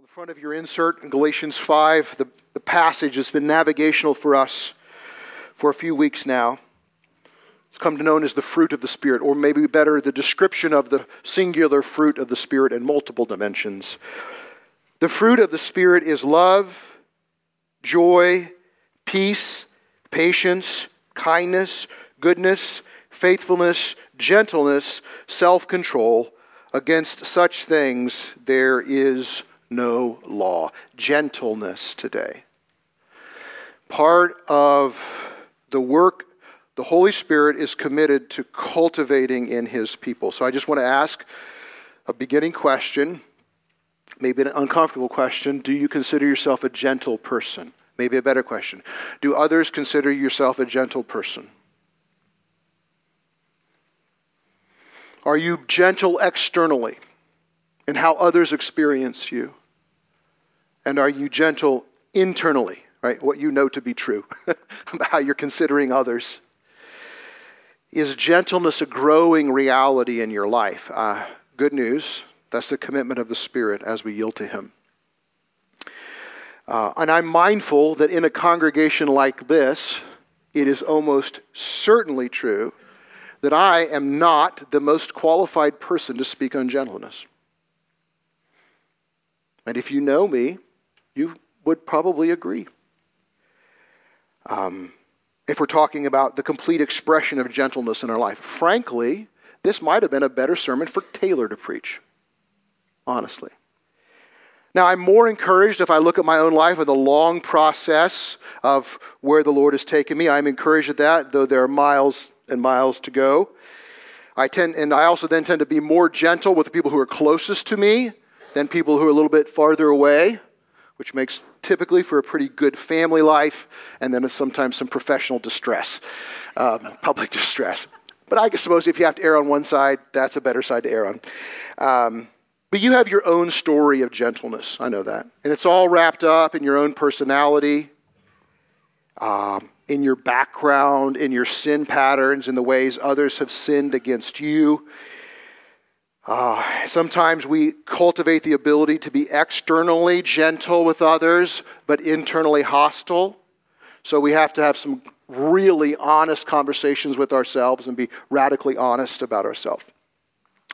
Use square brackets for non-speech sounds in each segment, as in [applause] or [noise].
On the front of your insert in Galatians 5, the, the passage has been navigational for us for a few weeks now. It's come to known as the fruit of the Spirit, or maybe better, the description of the singular fruit of the Spirit in multiple dimensions. The fruit of the Spirit is love, joy, peace, patience, kindness, goodness, faithfulness, gentleness, self control. Against such things there is no law. Gentleness today. Part of the work the Holy Spirit is committed to cultivating in His people. So I just want to ask a beginning question, maybe an uncomfortable question. Do you consider yourself a gentle person? Maybe a better question. Do others consider yourself a gentle person? Are you gentle externally in how others experience you? And are you gentle internally, right? What you know to be true [laughs] about how you're considering others. Is gentleness a growing reality in your life? Uh, good news. That's the commitment of the Spirit as we yield to Him. Uh, and I'm mindful that in a congregation like this, it is almost certainly true that I am not the most qualified person to speak on gentleness. And if you know me, you would probably agree. Um, if we're talking about the complete expression of gentleness in our life, frankly, this might have been a better sermon for Taylor to preach, honestly. Now, I'm more encouraged if I look at my own life with a long process of where the Lord has taken me. I'm encouraged at that, though there are miles and miles to go. I tend, and I also then tend to be more gentle with the people who are closest to me than people who are a little bit farther away which makes typically for a pretty good family life, and then sometimes some professional distress, um, [laughs] public distress. But I suppose if you have to err on one side, that's a better side to err on. Um, but you have your own story of gentleness. I know that. And it's all wrapped up in your own personality, um, in your background, in your sin patterns, in the ways others have sinned against you, uh, sometimes we cultivate the ability to be externally gentle with others, but internally hostile. So we have to have some really honest conversations with ourselves and be radically honest about ourselves.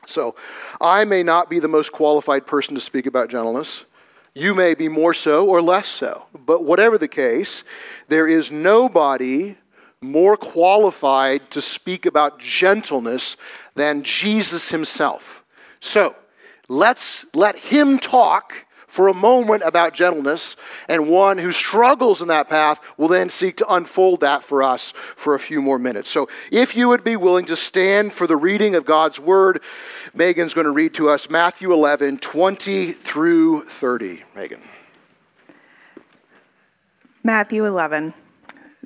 So I may not be the most qualified person to speak about gentleness. You may be more so or less so. But whatever the case, there is nobody more qualified to speak about gentleness than Jesus himself. So let's let him talk for a moment about gentleness, and one who struggles in that path will then seek to unfold that for us for a few more minutes. So, if you would be willing to stand for the reading of God's word, Megan's going to read to us Matthew 11, 20 through 30. Megan. Matthew 11.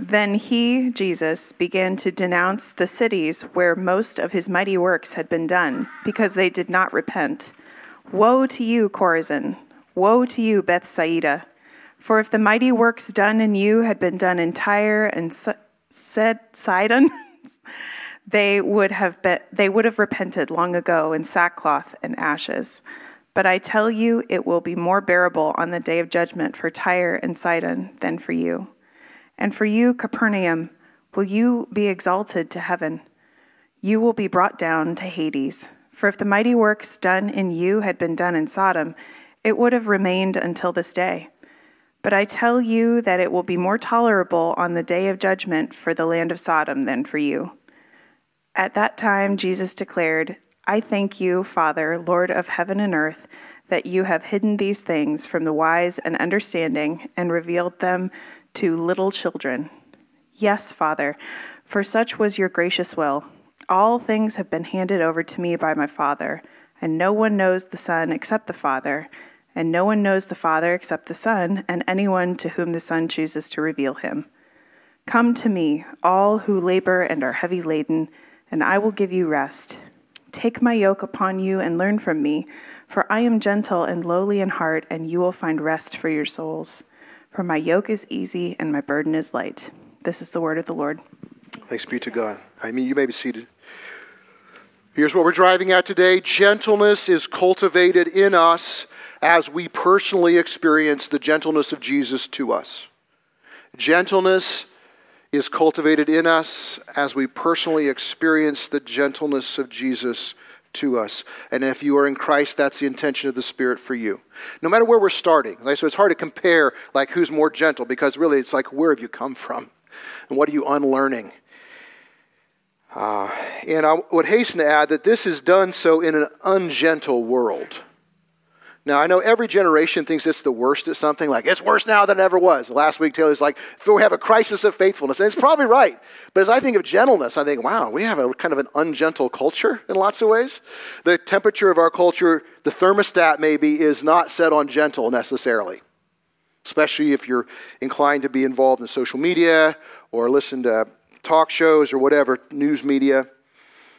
Then he, Jesus, began to denounce the cities where most of his mighty works had been done, because they did not repent. Woe to you, Chorazin! Woe to you, Bethsaida! For if the mighty works done in you had been done in Tyre and Sidon, [laughs] they would have been, they would have repented long ago in sackcloth and ashes. But I tell you, it will be more bearable on the day of judgment for Tyre and Sidon than for you. And for you, Capernaum, will you be exalted to heaven? You will be brought down to Hades. For if the mighty works done in you had been done in Sodom, it would have remained until this day. But I tell you that it will be more tolerable on the day of judgment for the land of Sodom than for you. At that time, Jesus declared, I thank you, Father, Lord of heaven and earth, that you have hidden these things from the wise and understanding and revealed them to little children. Yes, Father, for such was your gracious will. All things have been handed over to me by my Father, and no one knows the Son except the Father, and no one knows the Father except the Son, and anyone to whom the Son chooses to reveal him. Come to me, all who labor and are heavy laden, and I will give you rest. Take my yoke upon you and learn from me, for I am gentle and lowly in heart, and you will find rest for your souls. For my yoke is easy and my burden is light. This is the word of the Lord. Thanks be to God. I mean, you may be seated. Here's what we're driving at today gentleness is cultivated in us as we personally experience the gentleness of Jesus to us. Gentleness is cultivated in us as we personally experience the gentleness of Jesus to us. And if you are in Christ, that's the intention of the Spirit for you. No matter where we're starting. Like, so it's hard to compare like who's more gentle because really it's like where have you come from? And what are you unlearning? Uh, and I would hasten to add that this is done so in an ungentle world. Now, I know every generation thinks it's the worst at something, like it's worse now than it ever was. Last week, Taylor's like, we have a crisis of faithfulness. And it's probably right. But as I think of gentleness, I think, wow, we have a kind of an ungentle culture in lots of ways. The temperature of our culture, the thermostat maybe, is not set on gentle necessarily, especially if you're inclined to be involved in social media or listen to talk shows or whatever, news media.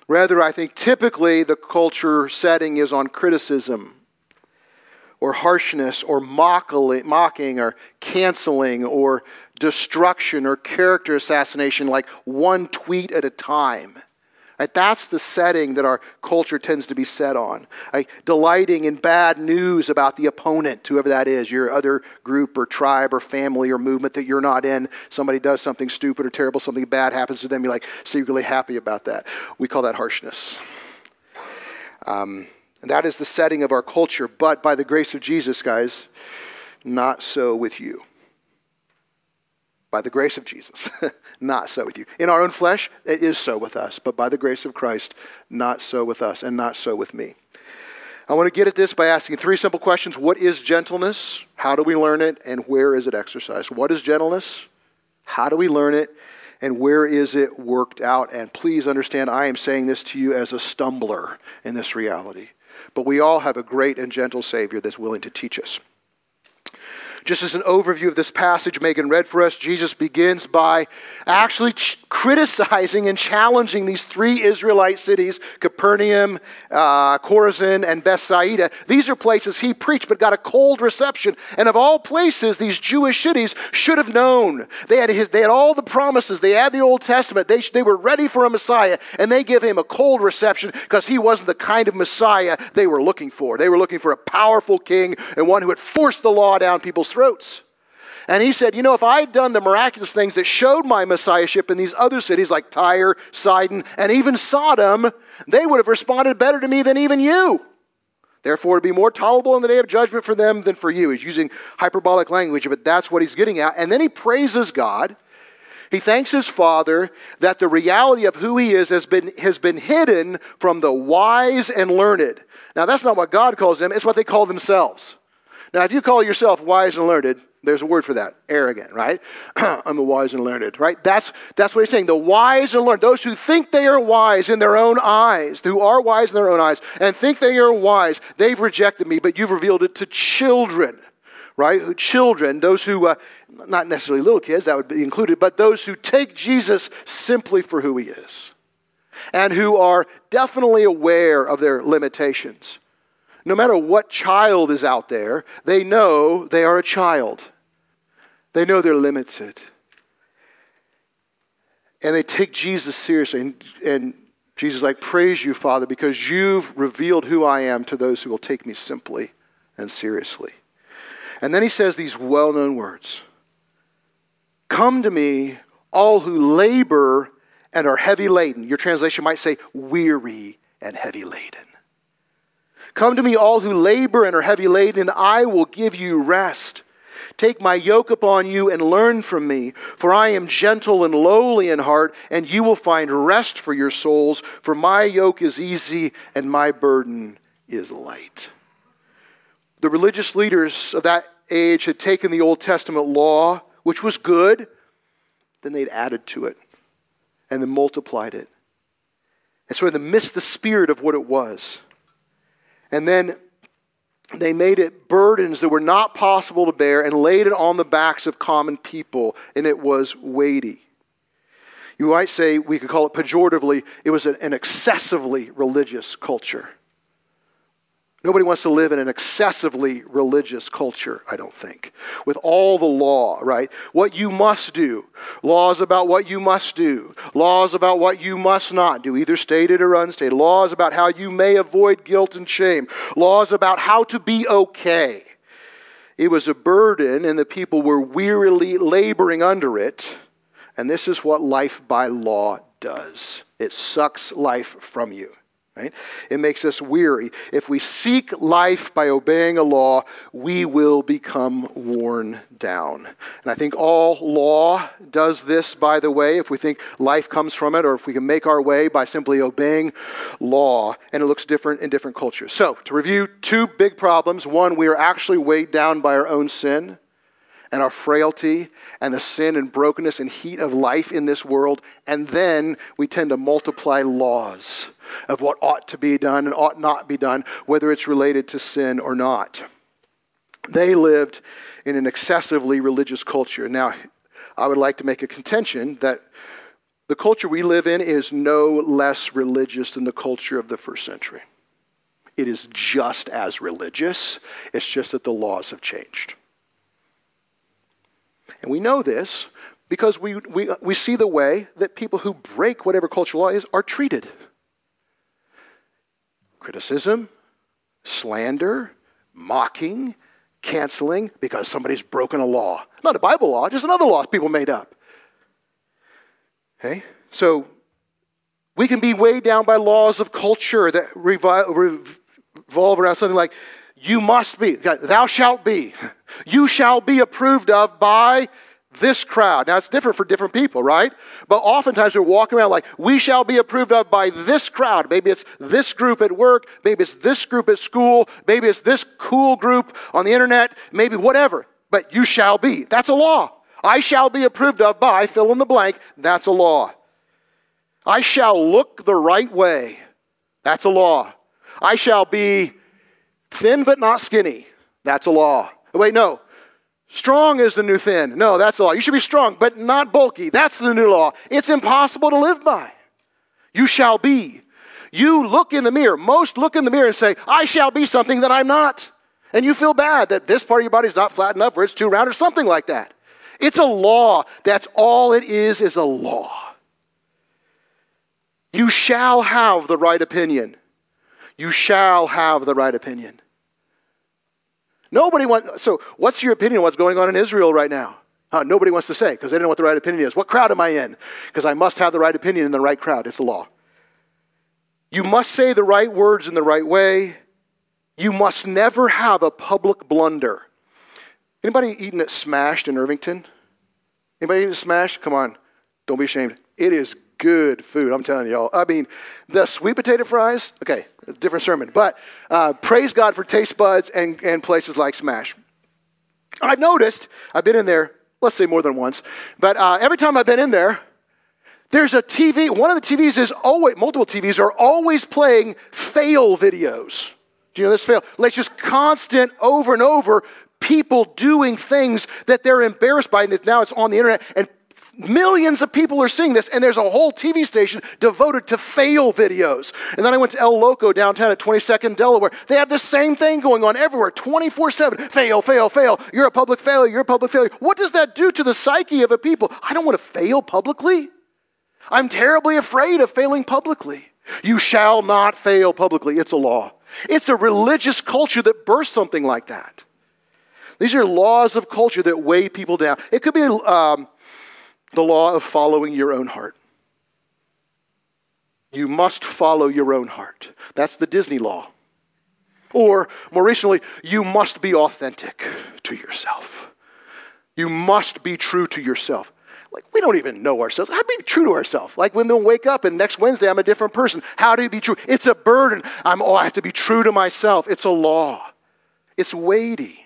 Rather, I think typically the culture setting is on criticism or harshness or mocking or canceling or destruction or character assassination like one tweet at a time. Right? That's the setting that our culture tends to be set on. Right? Delighting in bad news about the opponent, whoever that is, your other group or tribe or family or movement that you're not in. Somebody does something stupid or terrible, something bad happens to them, you're like secretly happy about that. We call that harshness. Um, and that is the setting of our culture. But by the grace of Jesus, guys, not so with you. By the grace of Jesus, [laughs] not so with you. In our own flesh, it is so with us. But by the grace of Christ, not so with us and not so with me. I want to get at this by asking three simple questions What is gentleness? How do we learn it? And where is it exercised? What is gentleness? How do we learn it? And where is it worked out? And please understand, I am saying this to you as a stumbler in this reality. But we all have a great and gentle Savior that's willing to teach us. Just as an overview of this passage Megan read for us, Jesus begins by actually ch- criticizing and challenging these three Israelite cities Capernaum, uh, Chorazin, and Bethsaida. These are places he preached but got a cold reception. And of all places, these Jewish cities should have known. They had, his, they had all the promises, they had the Old Testament, they, they were ready for a Messiah, and they give him a cold reception because he wasn't the kind of Messiah they were looking for. They were looking for a powerful king and one who had forced the law down people's throats. And he said, You know, if I had done the miraculous things that showed my messiahship in these other cities like Tyre, Sidon, and even Sodom, they would have responded better to me than even you. Therefore, it'd be more tolerable in the day of judgment for them than for you. He's using hyperbolic language, but that's what he's getting at. And then he praises God. He thanks his Father that the reality of who he is has been, has been hidden from the wise and learned. Now, that's not what God calls them, it's what they call themselves. Now, if you call yourself wise and learned, there's a word for that arrogant, right? [clears throat] I'm a wise and learned, right? That's, that's what he's saying. The wise and learned, those who think they are wise in their own eyes, who are wise in their own eyes, and think they are wise, they've rejected me, but you've revealed it to children, right? Children, those who, uh, not necessarily little kids, that would be included, but those who take Jesus simply for who he is and who are definitely aware of their limitations no matter what child is out there, they know they are a child. They know they're limited. And they take Jesus seriously. And, and Jesus like, Praise you, Father, because you've revealed who I am to those who will take me simply and seriously. And then he says these well known words Come to me, all who labor and are heavy laden. Your translation might say, weary and heavy laden. Come to me, all who labor and are heavy laden, and I will give you rest. Take my yoke upon you and learn from me, for I am gentle and lowly in heart, and you will find rest for your souls. For my yoke is easy and my burden is light. The religious leaders of that age had taken the Old Testament law, which was good, then they'd added to it and then multiplied it. And so they missed the spirit of what it was. And then they made it burdens that were not possible to bear and laid it on the backs of common people, and it was weighty. You might say, we could call it pejoratively, it was an excessively religious culture. Nobody wants to live in an excessively religious culture, I don't think, with all the law, right? What you must do, laws about what you must do, laws about what you must not do, either stated or unstated, laws about how you may avoid guilt and shame, laws about how to be okay. It was a burden, and the people were wearily laboring under it. And this is what life by law does it sucks life from you. Right? It makes us weary. If we seek life by obeying a law, we will become worn down. And I think all law does this, by the way, if we think life comes from it, or if we can make our way by simply obeying law, and it looks different in different cultures. So, to review two big problems one, we are actually weighed down by our own sin and our frailty and the sin and brokenness and heat of life in this world, and then we tend to multiply laws of what ought to be done and ought not be done, whether it's related to sin or not. They lived in an excessively religious culture. Now, I would like to make a contention that the culture we live in is no less religious than the culture of the first century. It is just as religious, it's just that the laws have changed. And we know this because we, we, we see the way that people who break whatever cultural law is are treated criticism, slander, mocking, canceling because somebody's broken a law. Not a Bible law, just another law people made up. Okay? So we can be weighed down by laws of culture that revolve around something like, you must be, thou shalt be, [laughs] you shall be approved of by this crowd. Now, it's different for different people, right? But oftentimes we're walking around like, we shall be approved of by this crowd. Maybe it's this group at work. Maybe it's this group at school. Maybe it's this cool group on the internet. Maybe whatever. But you shall be. That's a law. I shall be approved of by, fill in the blank. That's a law. I shall look the right way. That's a law. I shall be thin but not skinny. That's a law. Wait, no. Strong is the new thin. No, that's the law. You should be strong, but not bulky. That's the new law. It's impossible to live by. You shall be. You look in the mirror. Most look in the mirror and say, I shall be something that I'm not. And you feel bad that this part of your body is not flat enough or it's too round or something like that. It's a law. That's all it is, is a law. You shall have the right opinion. You shall have the right opinion. Nobody wants, so what's your opinion of what's going on in Israel right now? Uh, nobody wants to say because they don't know what the right opinion is. What crowd am I in? Because I must have the right opinion in the right crowd. It's a law. You must say the right words in the right way. You must never have a public blunder. Anybody eating at Smashed in Irvington? Anybody eating at Smashed? Come on, don't be ashamed. It is good food. I'm telling y'all. I mean, the sweet potato fries. Okay, different sermon. But uh, praise God for taste buds and, and places like Smash. I've noticed, I've been in there, let's say more than once, but uh, every time I've been in there, there's a TV, one of the TVs is always, multiple TVs are always playing fail videos. Do you know this fail? Like just constant over and over people doing things that they're embarrassed by, and now it's on the internet, and Millions of people are seeing this, and there's a whole TV station devoted to fail videos. And then I went to El Loco downtown at 22nd Delaware. They have the same thing going on everywhere 24 7. Fail, fail, fail. You're a public failure. You're a public failure. What does that do to the psyche of a people? I don't want to fail publicly. I'm terribly afraid of failing publicly. You shall not fail publicly. It's a law. It's a religious culture that bursts something like that. These are laws of culture that weigh people down. It could be um, the law of following your own heart. You must follow your own heart. That's the Disney law. Or, more recently, you must be authentic to yourself. You must be true to yourself. Like, we don't even know ourselves. How do we be true to ourselves? Like, when they wake up and next Wednesday I'm a different person. How do you be true? It's a burden. I'm, oh, I have to be true to myself. It's a law, it's weighty.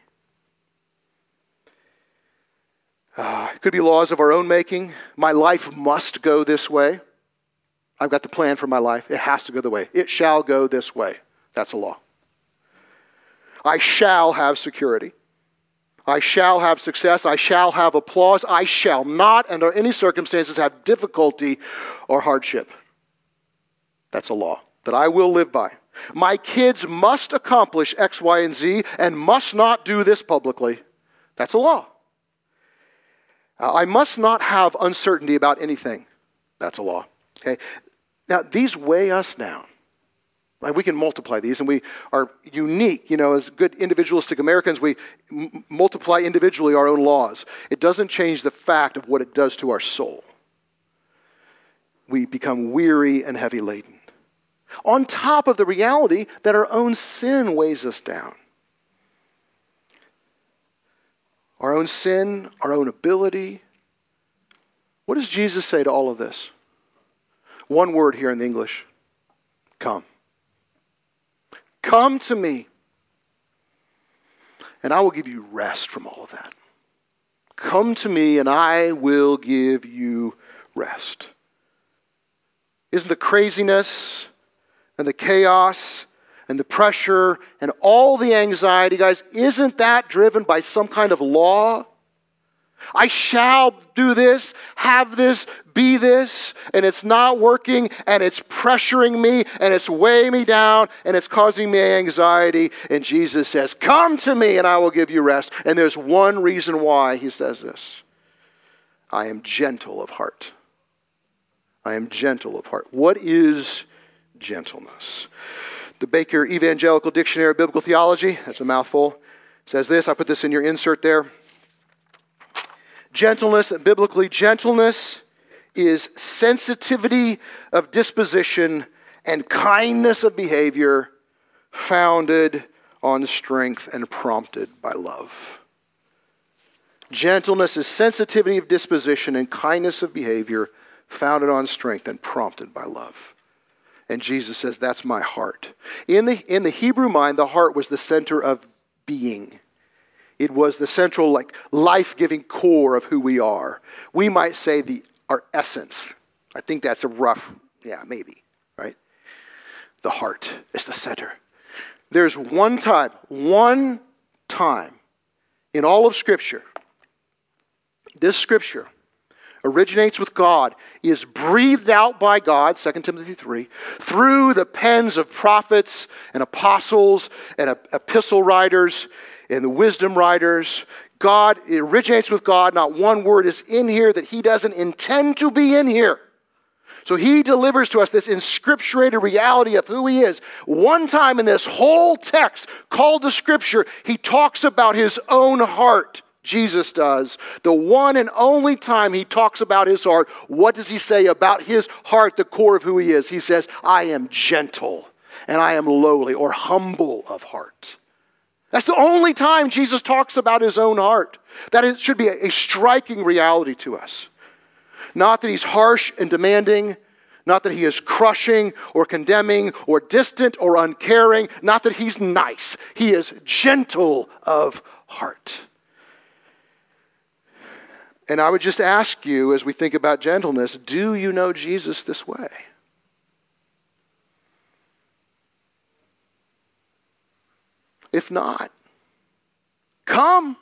Uh, it could be laws of our own making. My life must go this way. I've got the plan for my life. It has to go the way. It shall go this way. That's a law. I shall have security. I shall have success. I shall have applause. I shall not, under any circumstances, have difficulty or hardship. That's a law that I will live by. My kids must accomplish X, Y, and Z and must not do this publicly. That's a law. Uh, I must not have uncertainty about anything. That's a law. Okay? Now, these weigh us down. Right? We can multiply these, and we are unique. You know, as good individualistic Americans, we m- multiply individually our own laws. It doesn't change the fact of what it does to our soul. We become weary and heavy laden. On top of the reality that our own sin weighs us down. Our own sin, our own ability. What does Jesus say to all of this? One word here in the English come. Come to me, and I will give you rest from all of that. Come to me, and I will give you rest. Isn't the craziness and the chaos and the pressure and all the anxiety, guys, isn't that driven by some kind of law? I shall do this, have this, be this, and it's not working, and it's pressuring me, and it's weighing me down, and it's causing me anxiety. And Jesus says, Come to me, and I will give you rest. And there's one reason why he says this I am gentle of heart. I am gentle of heart. What is gentleness? The Baker Evangelical Dictionary of Biblical Theology, that's a mouthful, says this. I put this in your insert there. Gentleness, biblically, gentleness is sensitivity of disposition and kindness of behavior founded on strength and prompted by love. Gentleness is sensitivity of disposition and kindness of behavior founded on strength and prompted by love. And Jesus says, That's my heart. In the, in the Hebrew mind, the heart was the center of being. It was the central, like, life giving core of who we are. We might say the, our essence. I think that's a rough, yeah, maybe, right? The heart is the center. There's one time, one time in all of Scripture, this Scripture originates with God, is breathed out by God, 2 Timothy 3, through the pens of prophets and apostles and epistle writers and the wisdom writers. God, originates with God. Not one word is in here that He doesn't intend to be in here. So He delivers to us this inscripturated reality of who He is. One time in this whole text called the Scripture, He talks about His own heart. Jesus does. The one and only time he talks about his heart, what does he say about his heart, the core of who he is? He says, I am gentle and I am lowly or humble of heart. That's the only time Jesus talks about his own heart. That it should be a, striking reality to us. Not that he's harsh and demanding, not that he is crushing or condemning or distant or uncaring, not that he's nice. He is gentle of heart. And I would just ask you as we think about gentleness do you know Jesus this way? If not, come.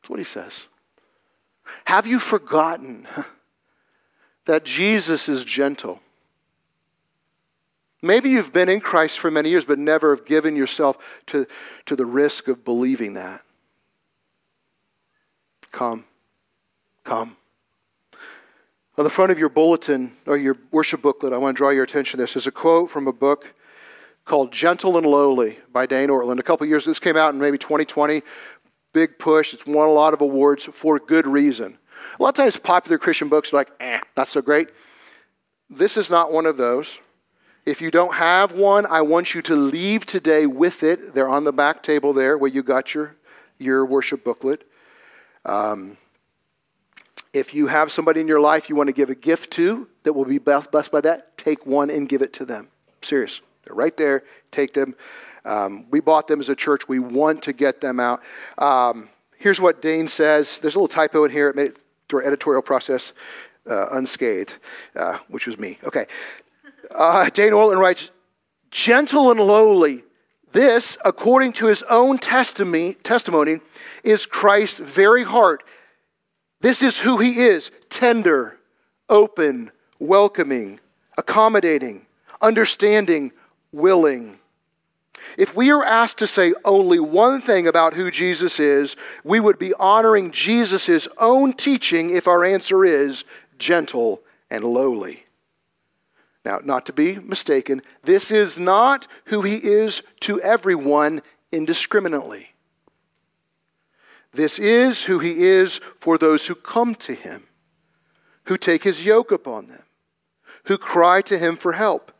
That's what he says. Have you forgotten that Jesus is gentle? Maybe you've been in Christ for many years, but never have given yourself to, to the risk of believing that. Come. Come. On the front of your bulletin or your worship booklet, I want to draw your attention to this. There's a quote from a book called Gentle and Lowly by Dane Ortlund. A couple years, this came out in maybe 2020. Big push. It's won a lot of awards for good reason. A lot of times, popular Christian books are like, eh, not so great. This is not one of those. If you don't have one, I want you to leave today with it. They're on the back table there where you got your, your worship booklet. Um, if you have somebody in your life you want to give a gift to that will be blessed by that, take one and give it to them. Serious. They're right there. Take them. Um, we bought them as a church. We want to get them out. Um, here's what Dane says. There's a little typo in here. It made it through our editorial process uh, unscathed, uh, which was me. Okay. Uh, Dane Ortlund writes, gentle and lowly. This, according to his own testimony, testimony, is Christ's very heart. This is who he is tender, open, welcoming, accommodating, understanding, willing. If we are asked to say only one thing about who Jesus is, we would be honoring Jesus' own teaching if our answer is gentle and lowly. Now, not to be mistaken, this is not who he is to everyone indiscriminately. This is who he is for those who come to him, who take his yoke upon them, who cry to him for help.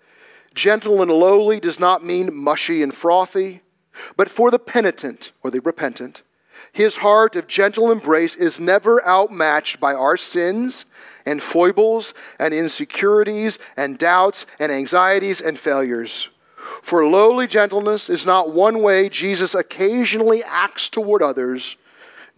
Gentle and lowly does not mean mushy and frothy, but for the penitent or the repentant, his heart of gentle embrace is never outmatched by our sins and foibles and insecurities and doubts and anxieties and failures. For lowly gentleness is not one way Jesus occasionally acts toward others.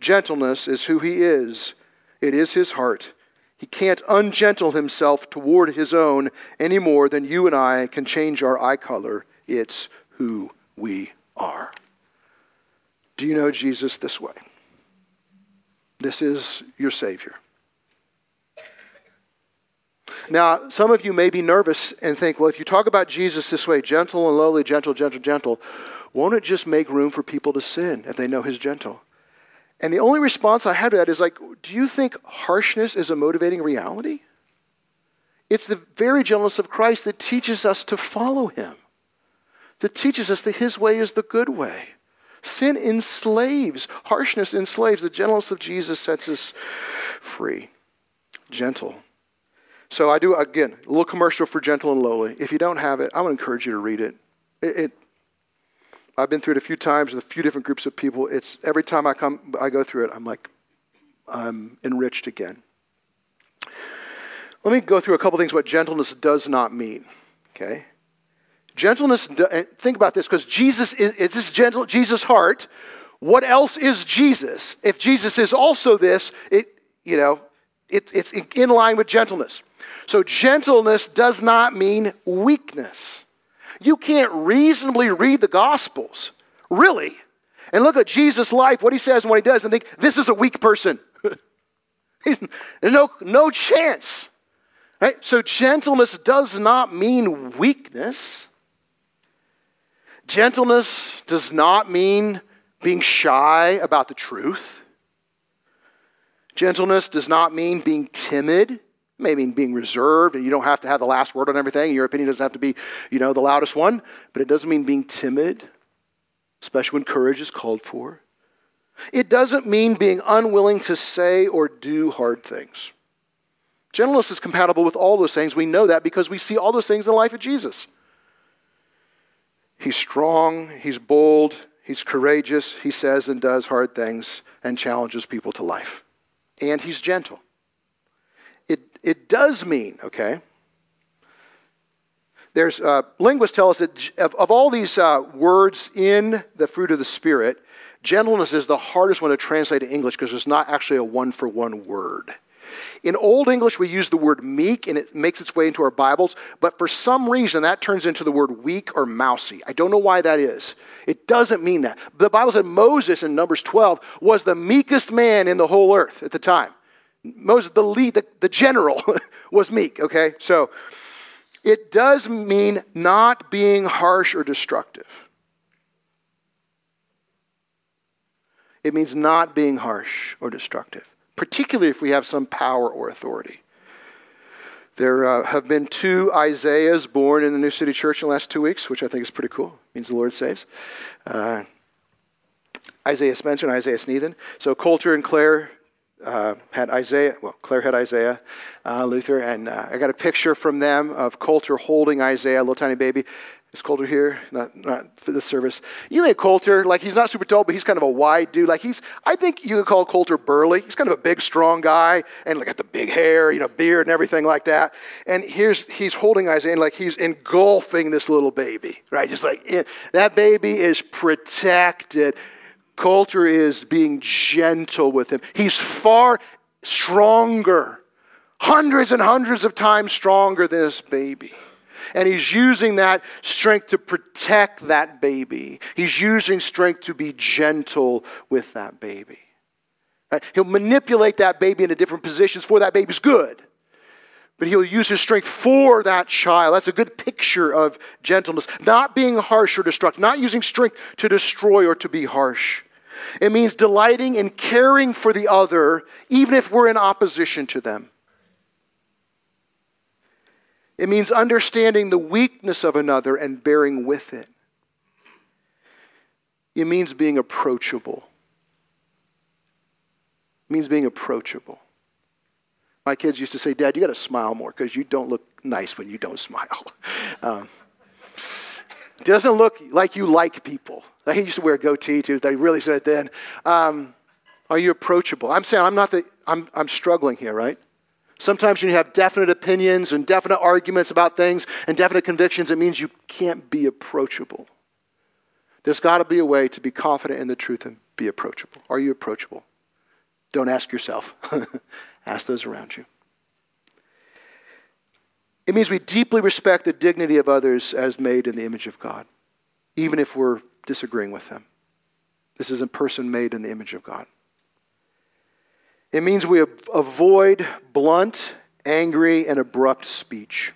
Gentleness is who he is, it is his heart. He can't ungentle himself toward his own any more than you and I can change our eye color. It's who we are. Do you know Jesus this way? This is your Savior. Now, some of you may be nervous and think, well, if you talk about Jesus this way, gentle and lowly, gentle, gentle, gentle, won't it just make room for people to sin if they know He's gentle? And the only response I had to that is like, do you think harshness is a motivating reality? It's the very gentleness of Christ that teaches us to follow Him, that teaches us that His way is the good way. Sin enslaves, harshness enslaves. The gentleness of Jesus sets us free. Gentle. So I do, again, a little commercial for Gentle and Lowly. If you don't have it, I would encourage you to read it. it, it I've been through it a few times with a few different groups of people. It's every time I come, I go through it, I'm like, I'm enriched again. Let me go through a couple things what gentleness does not mean. Okay, gentleness. Think about this, because Jesus is, is this gentle. Jesus' heart. What else is Jesus? If Jesus is also this, it you know, it, it's in line with gentleness. So gentleness does not mean weakness. You can't reasonably read the Gospels, really, and look at Jesus' life, what he says and what he does, and think, this is a weak person. [laughs] No, no chance. Right? So gentleness does not mean weakness. Gentleness does not mean being shy about the truth. Gentleness does not mean being timid maybe being reserved and you don't have to have the last word on everything. Your opinion doesn't have to be, you know, the loudest one, but it doesn't mean being timid, especially when courage is called for. It doesn't mean being unwilling to say or do hard things. Gentleness is compatible with all those things. We know that because we see all those things in the life of Jesus. He's strong, he's bold, he's courageous, he says and does hard things and challenges people to life. And he's gentle. It does mean, okay? There's uh, linguists tell us that of, of all these uh, words in the fruit of the Spirit, gentleness is the hardest one to translate to English because it's not actually a one for one word. In Old English, we use the word meek and it makes its way into our Bibles, but for some reason that turns into the word weak or mousy. I don't know why that is. It doesn't mean that. The Bible said Moses in Numbers 12 was the meekest man in the whole earth at the time. Moses, the lead, the, the general, [laughs] was meek, okay? So it does mean not being harsh or destructive. It means not being harsh or destructive, particularly if we have some power or authority. There uh, have been two Isaiahs born in the New City Church in the last two weeks, which I think is pretty cool. It means the Lord saves. Uh, Isaiah Spencer and Isaiah Sneathen. So Coulter and Claire uh, had Isaiah, well, Claire had Isaiah, uh, Luther, and uh, I got a picture from them of Coulter holding Isaiah, a little tiny baby. Is Coulter here? Not, not for this service. You know Coulter, like he's not super tall, but he's kind of a wide dude. Like he's, I think you could call Coulter burly. He's kind of a big, strong guy, and like got the big hair, you know, beard and everything like that. And here's he's holding Isaiah, and like he's engulfing this little baby, right? Just like it, that baby is protected Coulter is being gentle with him. He's far stronger, hundreds and hundreds of times stronger than this baby. And he's using that strength to protect that baby. He's using strength to be gentle with that baby. Right? He'll manipulate that baby into different positions for that baby's good. but he'll use his strength for that child. That's a good picture of gentleness. Not being harsh or destructive, not using strength to destroy or to be harsh. It means delighting in caring for the other, even if we're in opposition to them. It means understanding the weakness of another and bearing with it. It means being approachable. It means being approachable. My kids used to say, Dad, you got to smile more because you don't look nice when you don't [laughs] smile. Um, doesn't look like you like people. Like He used to wear a goatee too. They really said it then. Um, are you approachable? I'm saying I'm not the, I'm, I'm struggling here, right? Sometimes when you have definite opinions and definite arguments about things and definite convictions, it means you can't be approachable. There's got to be a way to be confident in the truth and be approachable. Are you approachable? Don't ask yourself, [laughs] ask those around you. It means we deeply respect the dignity of others as made in the image of God, even if we're disagreeing with them. This is a person made in the image of God. It means we avoid blunt, angry, and abrupt speech.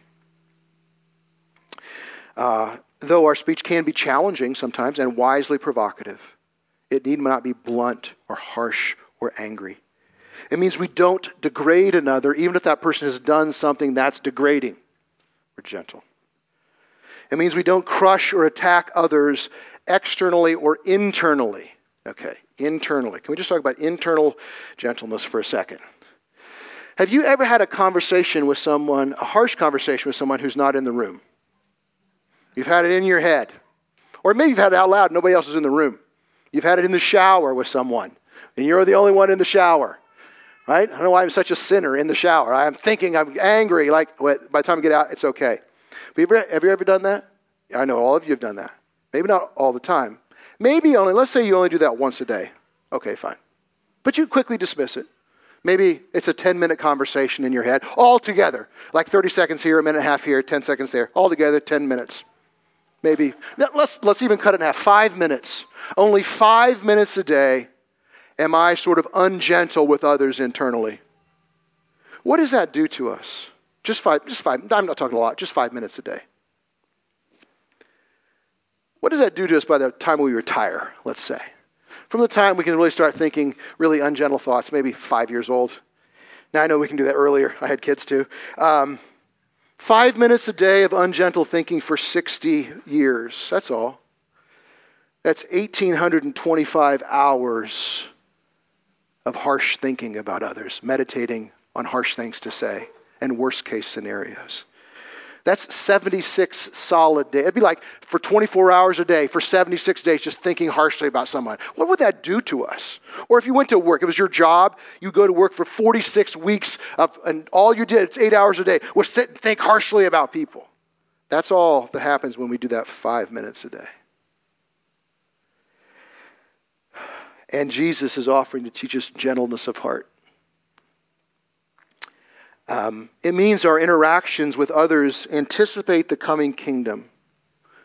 Uh, though our speech can be challenging sometimes and wisely provocative, it need not be blunt or harsh or angry. It means we don't degrade another, even if that person has done something that's degrading. We're gentle. It means we don't crush or attack others externally or internally. Okay, internally. Can we just talk about internal gentleness for a second? Have you ever had a conversation with someone, a harsh conversation with someone who's not in the room? You've had it in your head. Or maybe you've had it out loud, nobody else is in the room. You've had it in the shower with someone, and you're the only one in the shower. Right? I don't know why I'm such a sinner in the shower. I'm thinking I'm angry, like by the time I get out, it's okay. But have you, ever, have you ever done that? I know all of you have done that. Maybe not all the time. Maybe only, let's say you only do that once a day. Okay, fine. But you quickly dismiss it. Maybe it's a 10 minute conversation in your head, all together. Like 30 seconds here, a minute and a half here, 10 seconds there. All together, 10 minutes. Maybe. Let's, let's even cut it in half. Five minutes. Only five minutes a day am I sort of ungentle with others internally. What does that do to us? Just five, just five, I'm not talking a lot, just five minutes a day. What does that do to us by the time we retire, let's say? From the time we can really start thinking really ungentle thoughts, maybe five years old. Now I know we can do that earlier. I had kids too. Um, five minutes a day of ungentle thinking for 60 years. That's all. That's 1,825 hours of harsh thinking about others, meditating on harsh things to say, and worst case scenarios. That's 76 solid days. It'd be like for 24 hours a day, for 76 days, just thinking harshly about someone. What would that do to us? Or if you went to work, it was your job, you go to work for 46 weeks, of, and all you did, it's eight hours a day, was sit and think harshly about people. That's all that happens when we do that five minutes a day. And Jesus is offering to teach us gentleness of heart. Um, it means our interactions with others anticipate the coming kingdom.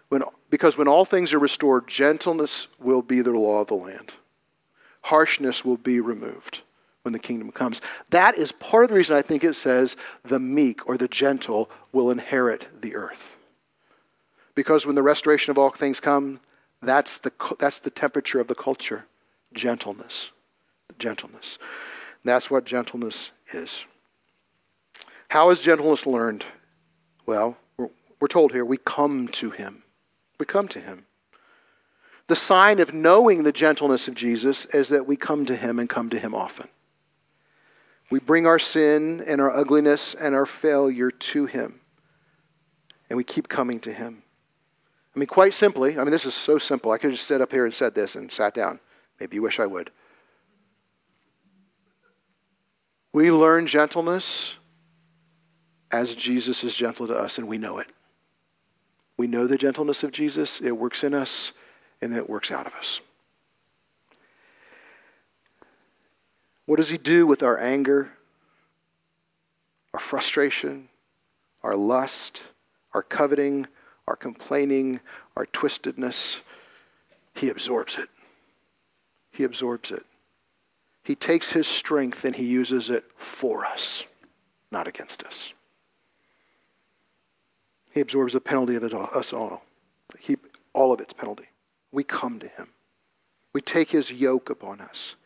When, because when all things are restored, gentleness will be the law of the land. Harshness will be removed when the kingdom comes. That is part of the reason I think it says the meek or the gentle will inherit the earth. Because when the restoration of all things come, that's the, that's the temperature of the culture gentleness. Gentleness. That's what gentleness is. How is gentleness learned? Well, we're, we're told here we come to him. We come to him. The sign of knowing the gentleness of Jesus is that we come to him and come to him often. We bring our sin and our ugliness and our failure to him. And we keep coming to him. I mean, quite simply, I mean, this is so simple. I could have just sat up here and said this and sat down. Maybe you wish I would. We learn gentleness as Jesus is gentle to us, and we know it. We know the gentleness of Jesus, it works in us, and it works out of us. What does he do with our anger, our frustration, our lust, our coveting, our complaining, our twistedness? He absorbs it. He absorbs it. He takes his strength and he uses it for us, not against us. He absorbs the penalty of us all. He, all of its penalty. We come to him. We take his yoke upon us.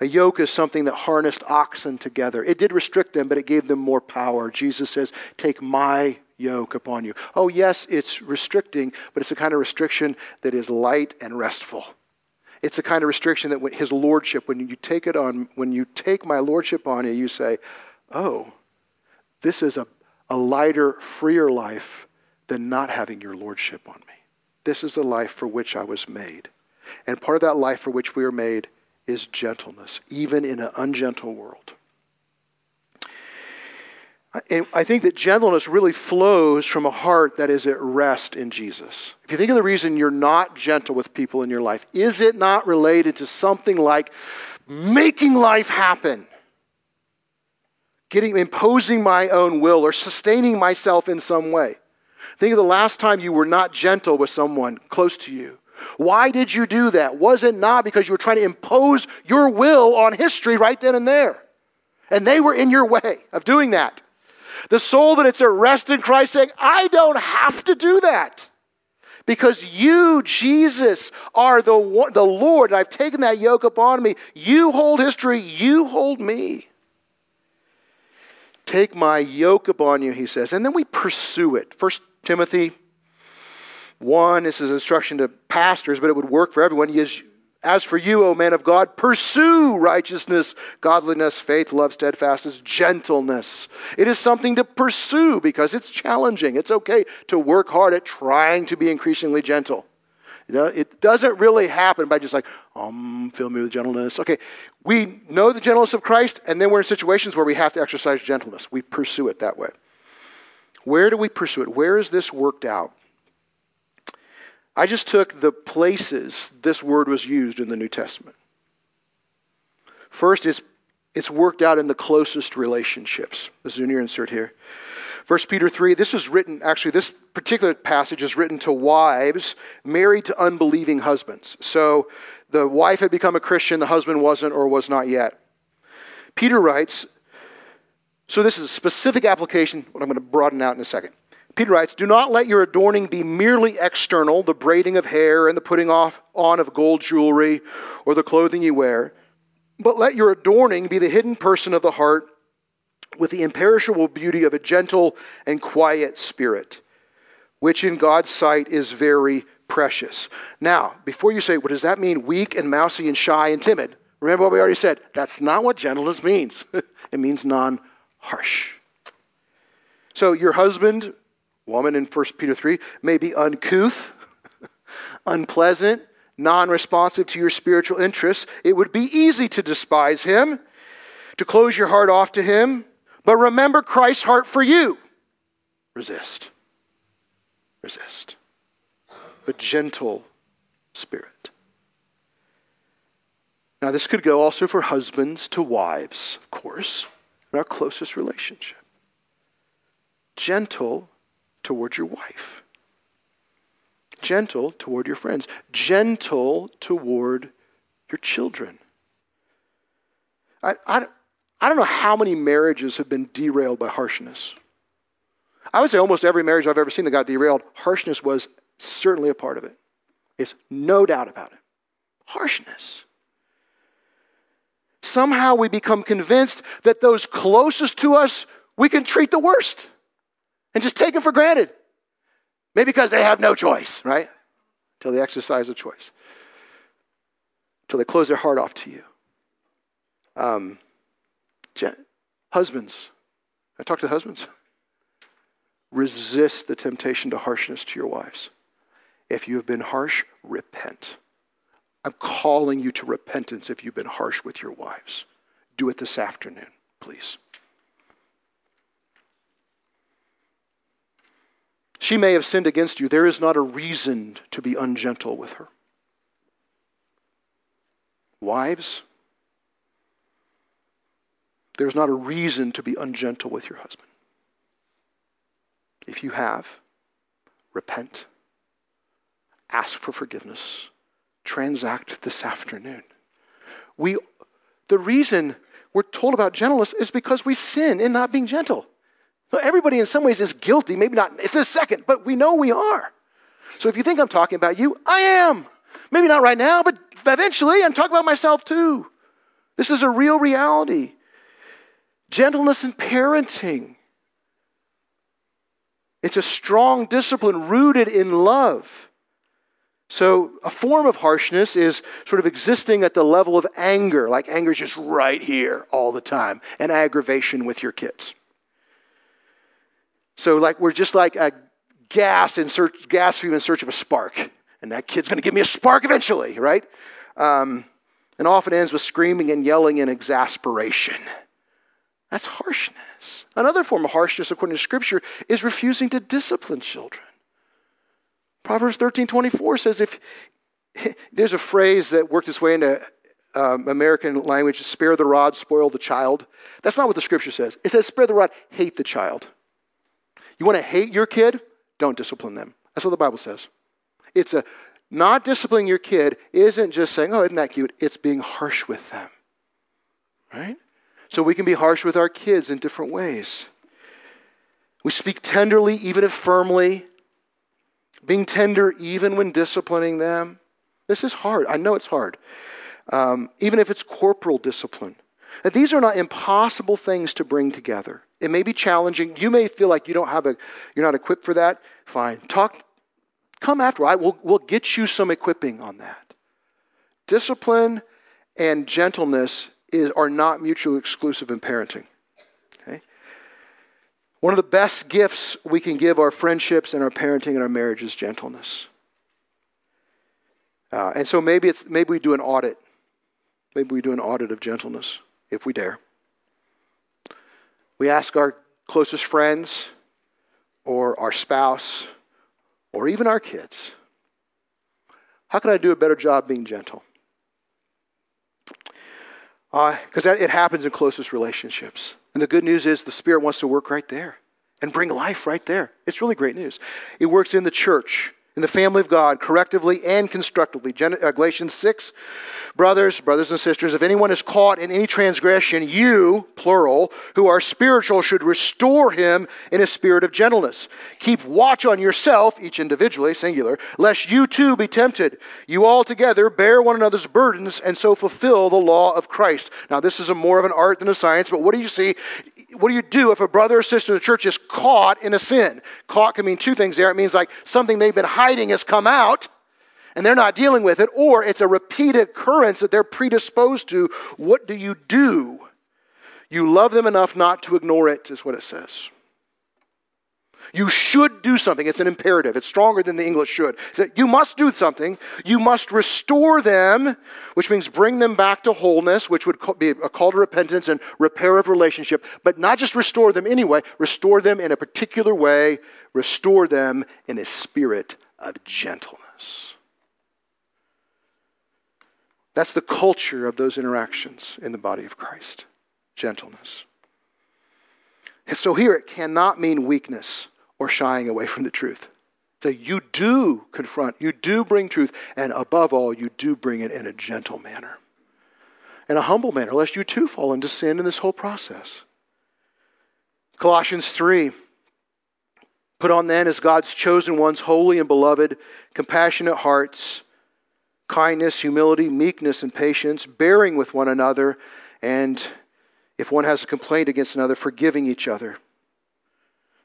A yoke is something that harnessed oxen together. It did restrict them, but it gave them more power. Jesus says, Take my yoke upon you. Oh, yes, it's restricting, but it's a kind of restriction that is light and restful. It's a kind of restriction that his lordship, when you take it on, when you take my lordship on you, you say, Oh, this is a, a lighter, freer life than not having your lordship on me. This is the life for which I was made. And part of that life for which we are made is gentleness, even in an ungentle world. And I think that gentleness really flows from a heart that is at rest in Jesus. If you think of the reason you're not gentle with people in your life, is it not related to something like making life happen? Getting imposing my own will or sustaining myself in some way. Think of the last time you were not gentle with someone close to you. Why did you do that? Was it not because you were trying to impose your will on history right then and there? And they were in your way of doing that. The soul that it's at rest in Christ saying, I don't have to do that. Because you, Jesus, are the, the Lord, and I've taken that yoke upon me. You hold history, you hold me. Take my yoke upon you, he says. And then we pursue it. First Timothy 1, this is instruction to pastors, but it would work for everyone. As for you, O man of God, pursue righteousness, godliness, faith, love, steadfastness, gentleness. It is something to pursue because it's challenging. It's okay to work hard at trying to be increasingly gentle. You know, it doesn't really happen by just like, um, fill me with gentleness. Okay, we know the gentleness of Christ, and then we're in situations where we have to exercise gentleness. We pursue it that way. Where do we pursue it? Where is this worked out? I just took the places this word was used in the New Testament. First, it's, it's worked out in the closest relationships. This is in your insert here. 1 Peter 3, this is written, actually, this particular passage is written to wives married to unbelieving husbands. So the wife had become a Christian, the husband wasn't or was not yet. Peter writes, so this is a specific application, what I'm going to broaden out in a second. Peter writes, Do not let your adorning be merely external, the braiding of hair and the putting off on of gold jewelry or the clothing you wear, but let your adorning be the hidden person of the heart with the imperishable beauty of a gentle and quiet spirit, which in God's sight is very precious. Now, before you say, what does that mean? Weak and mousy and shy and timid. Remember what we already said. That's not what gentleness means. [laughs] it means non harsh. So, your husband woman in 1 Peter 3 may be uncouth, [laughs] unpleasant, non responsive to your spiritual interests. It would be easy to despise him, to close your heart off to him. But remember Christ's heart for you. Resist. Resist. A gentle spirit. Now, this could go also for husbands to wives, of course, in our closest relationship. Gentle toward your wife, gentle toward your friends, gentle toward your children. I, I, I don't know how many marriages have been derailed by harshness. I would say almost every marriage I've ever seen that got derailed, harshness was certainly a part of it. It's no doubt about it. Harshness. Somehow we become convinced that those closest to us, we can treat the worst and just take them for granted. Maybe because they have no choice, right? Until they exercise a choice, until they close their heart off to you. Um, husbands, I talk to the husbands. [laughs] Resist the temptation to harshness to your wives. If you have been harsh, repent. I'm calling you to repentance if you've been harsh with your wives. Do it this afternoon, please. She may have sinned against you. There is not a reason to be ungentle with her. Wives, there's not a reason to be ungentle with your husband. If you have, repent, ask for forgiveness, transact this afternoon. We, the reason we're told about gentleness is because we sin in not being gentle. Everybody in some ways is guilty, maybe not, it's a second, but we know we are. So if you think I'm talking about you, I am. Maybe not right now, but eventually I'm talking about myself too. This is a real reality. Gentleness in parenting. It's a strong discipline rooted in love. So, a form of harshness is sort of existing at the level of anger, like anger is just right here all the time, and aggravation with your kids. So, like, we're just like a gas in search, gas in search of a spark, and that kid's going to give me a spark eventually, right? Um, and often ends with screaming and yelling and exasperation. That's harshness. Another form of harshness, according to Scripture, is refusing to discipline children. Proverbs 13 24 says, if [laughs] there's a phrase that worked its way into um, American language, spare the rod, spoil the child. That's not what the Scripture says. It says, spare the rod, hate the child. You want to hate your kid? Don't discipline them. That's what the Bible says. It's a not disciplining your kid isn't just saying, oh, isn't that cute? It's being harsh with them. Right? So we can be harsh with our kids in different ways. We speak tenderly, even if firmly, being tender even when disciplining them. This is hard. I know it's hard. Um, even if it's corporal discipline. These are not impossible things to bring together. It may be challenging. You may feel like you don't have a, you're not equipped for that. Fine. Talk, come after. I will, we'll get you some equipping on that. Discipline and gentleness is, are not mutually exclusive in parenting. Okay? One of the best gifts we can give our friendships and our parenting and our marriage is gentleness. Uh, and so maybe it's maybe we do an audit. Maybe we do an audit of gentleness if we dare. We ask our closest friends or our spouse or even our kids, how can I do a better job being gentle? Because uh, it happens in closest relationships. And the good news is the Spirit wants to work right there and bring life right there. It's really great news. It works in the church in the family of God, correctively and constructively. Uh, Galatians 6, brothers, brothers and sisters, if anyone is caught in any transgression, you, plural, who are spiritual, should restore him in a spirit of gentleness. Keep watch on yourself, each individually, singular, lest you too be tempted. You all together bear one another's burdens and so fulfill the law of Christ. Now, this is a more of an art than a science, but what do you see? What do you do if a brother or sister in the church is caught in a sin? Caught can mean two things there. It means like something they've been hiding has come out and they're not dealing with it, or it's a repeated occurrence that they're predisposed to. What do you do? You love them enough not to ignore it, is what it says. You should do something. It's an imperative. It's stronger than the English should. You must do something. You must restore them, which means bring them back to wholeness, which would be a call to repentance and repair of relationship. But not just restore them anyway, restore them in a particular way, restore them in a spirit of gentleness. That's the culture of those interactions in the body of Christ gentleness. So here it cannot mean weakness or shying away from the truth. So you do confront, you do bring truth, and above all, you do bring it in a gentle manner, in a humble manner, lest you too fall into sin in this whole process. Colossians 3 Put on then as God's chosen ones, holy and beloved, compassionate hearts, kindness, humility, meekness, and patience, bearing with one another, and if one has a complaint against another, forgiving each other.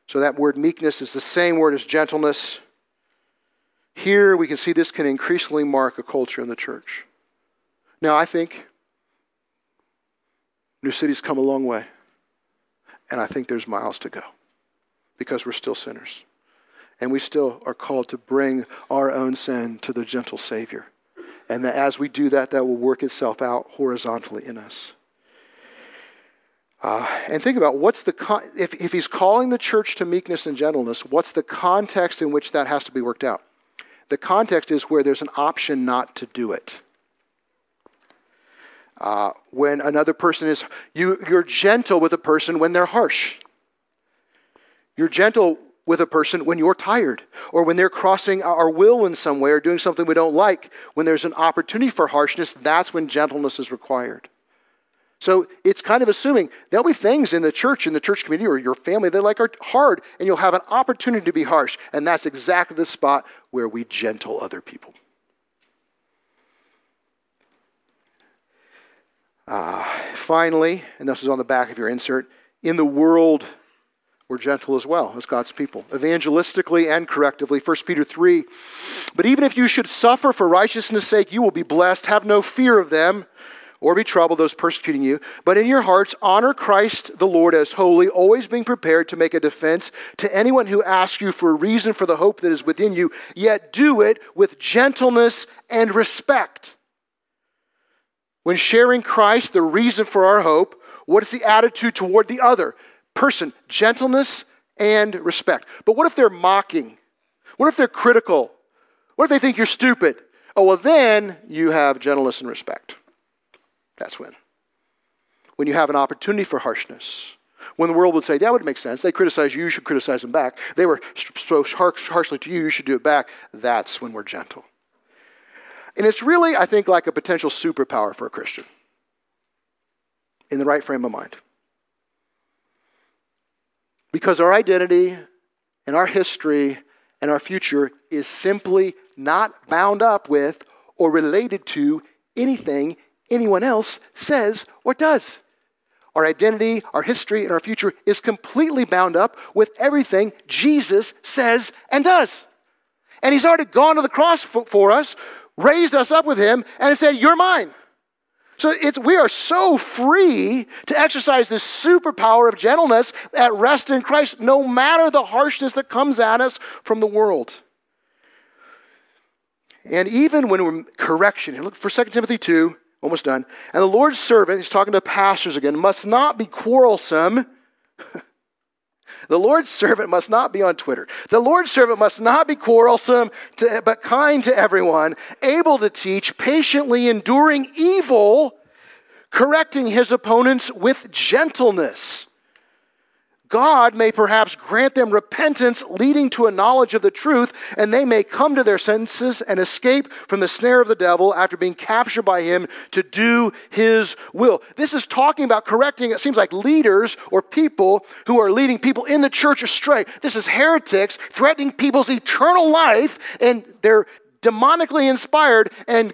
So that word meekness is the same word as gentleness. Here we can see this can increasingly mark a culture in the church. Now, I think New City's come a long way, and I think there's miles to go because we're still sinners. And we still are called to bring our own sin to the gentle Savior. And that as we do that, that will work itself out horizontally in us. Uh, and think about what's the con- if, if he's calling the church to meekness and gentleness, what's the context in which that has to be worked out? The context is where there's an option not to do it. Uh, when another person is, you, you're gentle with a person when they're harsh. You're gentle with a person when you're tired or when they're crossing our will in some way or doing something we don't like. When there's an opportunity for harshness, that's when gentleness is required. So it's kind of assuming there'll be things in the church, in the church community, or your family that like are hard, and you'll have an opportunity to be harsh. And that's exactly the spot where we gentle other people. Uh, finally, and this is on the back of your insert, in the world we're gentle as well as God's people, evangelistically and correctively. 1 Peter 3. But even if you should suffer for righteousness' sake, you will be blessed. Have no fear of them or be troubled, those persecuting you. But in your hearts, honor Christ the Lord as holy, always being prepared to make a defense to anyone who asks you for a reason for the hope that is within you, yet do it with gentleness and respect. When sharing Christ, the reason for our hope, what is the attitude toward the other person? Gentleness and respect. But what if they're mocking? What if they're critical? What if they think you're stupid? Oh, well, then you have gentleness and respect. That's when. When you have an opportunity for harshness. When the world would say, that would make sense. They criticize you, you should criticize them back. They were so harshly to you, you should do it back. That's when we're gentle. And it's really, I think, like a potential superpower for a Christian in the right frame of mind. Because our identity and our history and our future is simply not bound up with or related to anything anyone else says or does. Our identity, our history, and our future is completely bound up with everything Jesus says and does. And He's already gone to the cross for, for us, raised us up with Him, and said, You're mine. So it's, we are so free to exercise this superpower of gentleness at rest in Christ, no matter the harshness that comes at us from the world. And even when we're correction, look for 2 Timothy 2, Almost done. And the Lord's servant, he's talking to pastors again, must not be quarrelsome. [laughs] the Lord's servant must not be on Twitter. The Lord's servant must not be quarrelsome, to, but kind to everyone, able to teach, patiently enduring evil, correcting his opponents with gentleness. God may perhaps grant them repentance leading to a knowledge of the truth, and they may come to their senses and escape from the snare of the devil after being captured by him to do his will. This is talking about correcting, it seems like leaders or people who are leading people in the church astray. This is heretics threatening people's eternal life, and they're demonically inspired. And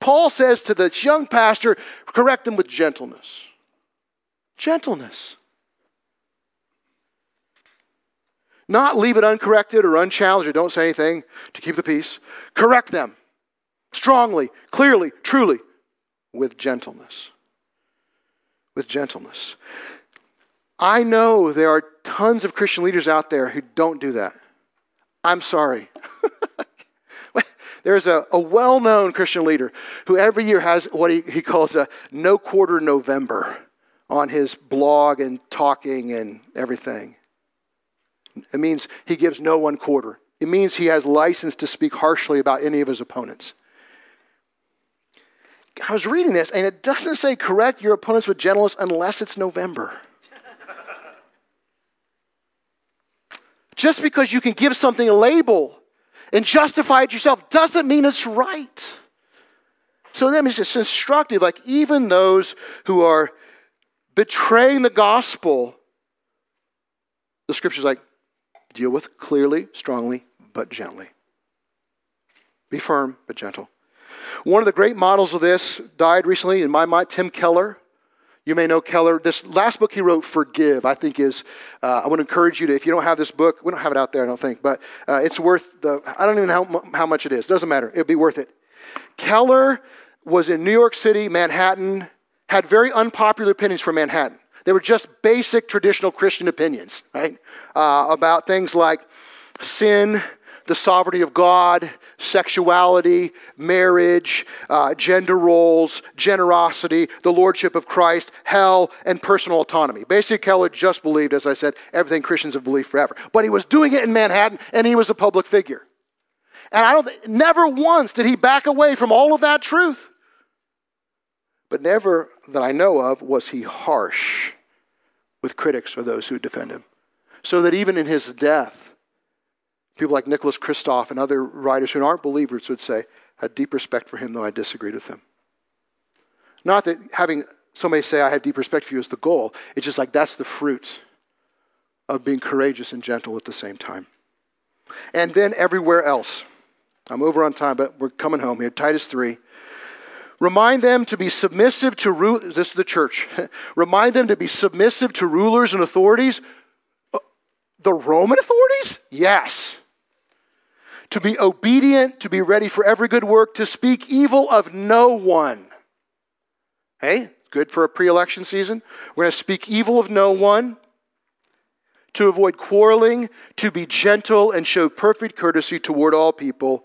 Paul says to the young pastor, correct them with gentleness. Gentleness. Not leave it uncorrected or unchallenged or don't say anything to keep the peace. Correct them strongly, clearly, truly, with gentleness. With gentleness. I know there are tons of Christian leaders out there who don't do that. I'm sorry. [laughs] There's a, a well known Christian leader who every year has what he, he calls a no quarter November on his blog and talking and everything. It means he gives no one quarter. It means he has license to speak harshly about any of his opponents. I was reading this, and it doesn't say correct your opponents with gentleness unless it's November. Just because you can give something a label and justify it yourself doesn't mean it's right. So means it's instructive. Like even those who are betraying the gospel, the scripture's like, Deal with clearly, strongly, but gently. Be firm, but gentle. One of the great models of this died recently in my mind, Tim Keller. You may know Keller. This last book he wrote, Forgive, I think is, uh, I want to encourage you to, if you don't have this book, we don't have it out there, I don't think, but uh, it's worth the, I don't even know how, how much it is. It doesn't matter. It'll be worth it. Keller was in New York City, Manhattan, had very unpopular opinions for Manhattan. They were just basic traditional Christian opinions, right? Uh, about things like sin, the sovereignty of God, sexuality, marriage, uh, gender roles, generosity, the lordship of Christ, hell, and personal autonomy. Basically, Keller just believed, as I said, everything Christians have believed forever. But he was doing it in Manhattan, and he was a public figure. And I don't, never once did he back away from all of that truth. But never that I know of was he harsh with critics or those who defend him. So that even in his death, people like Nicholas Kristof and other writers who aren't believers would say, I had deep respect for him, though I disagreed with him. Not that having somebody say, I have deep respect for you is the goal. It's just like that's the fruit of being courageous and gentle at the same time. And then everywhere else. I'm over on time, but we're coming home here. Titus 3. Remind them to be submissive to rulers. This is the church. [laughs] Remind them to be submissive to rulers and authorities. Uh, the Roman authorities? Yes. To be obedient, to be ready for every good work, to speak evil of no one. Hey, good for a pre election season. We're going to speak evil of no one, to avoid quarreling, to be gentle, and show perfect courtesy toward all people.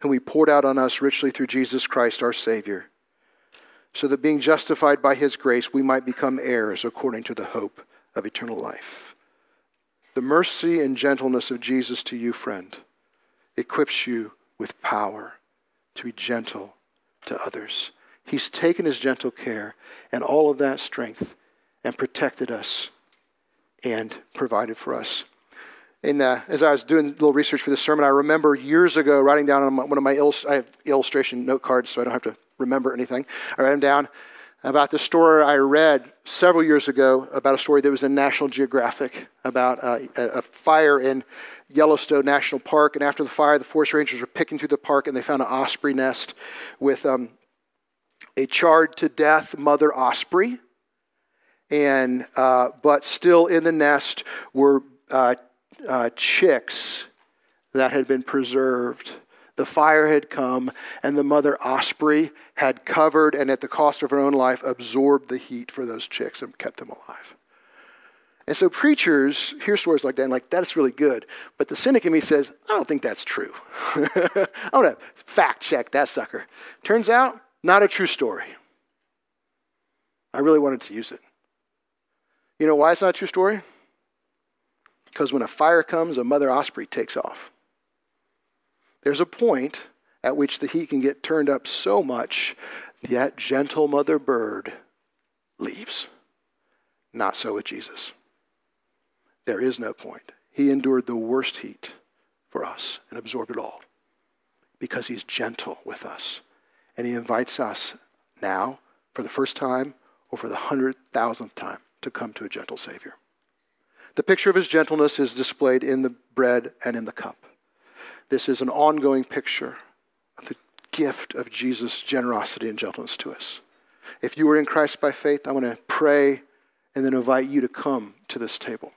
whom he poured out on us richly through Jesus Christ our Savior, so that being justified by his grace, we might become heirs according to the hope of eternal life. The mercy and gentleness of Jesus to you, friend, equips you with power to be gentle to others. He's taken his gentle care and all of that strength and protected us and provided for us in, uh, as I was doing a little research for this sermon, I remember years ago writing down on one of my I have illustration note cards, so I don't have to remember anything. I write them down about the story I read several years ago about a story that was in National Geographic about uh, a, fire in Yellowstone National Park. And after the fire, the forest rangers were picking through the park and they found an osprey nest with um, a charred to death mother osprey. And uh, but still in the nest were uh, uh, chicks that had been preserved. The fire had come, and the mother osprey had covered and, at the cost of her own life, absorbed the heat for those chicks and kept them alive. And so preachers hear stories like that and like, that's really good. But the cynic in me says, I don't think that's true. [laughs] I want to fact check that sucker. Turns out, not a true story. I really wanted to use it. You know why it's not a true story? Because when a fire comes, a mother osprey takes off. There's a point at which the heat can get turned up so much that gentle mother bird leaves. Not so with Jesus. There is no point. He endured the worst heat for us and absorbed it all because he's gentle with us. And he invites us now, for the first time, or for the hundred thousandth time, to come to a gentle Savior. The picture of his gentleness is displayed in the bread and in the cup. This is an ongoing picture of the gift of Jesus' generosity and gentleness to us. If you are in Christ by faith, I want to pray and then invite you to come to this table.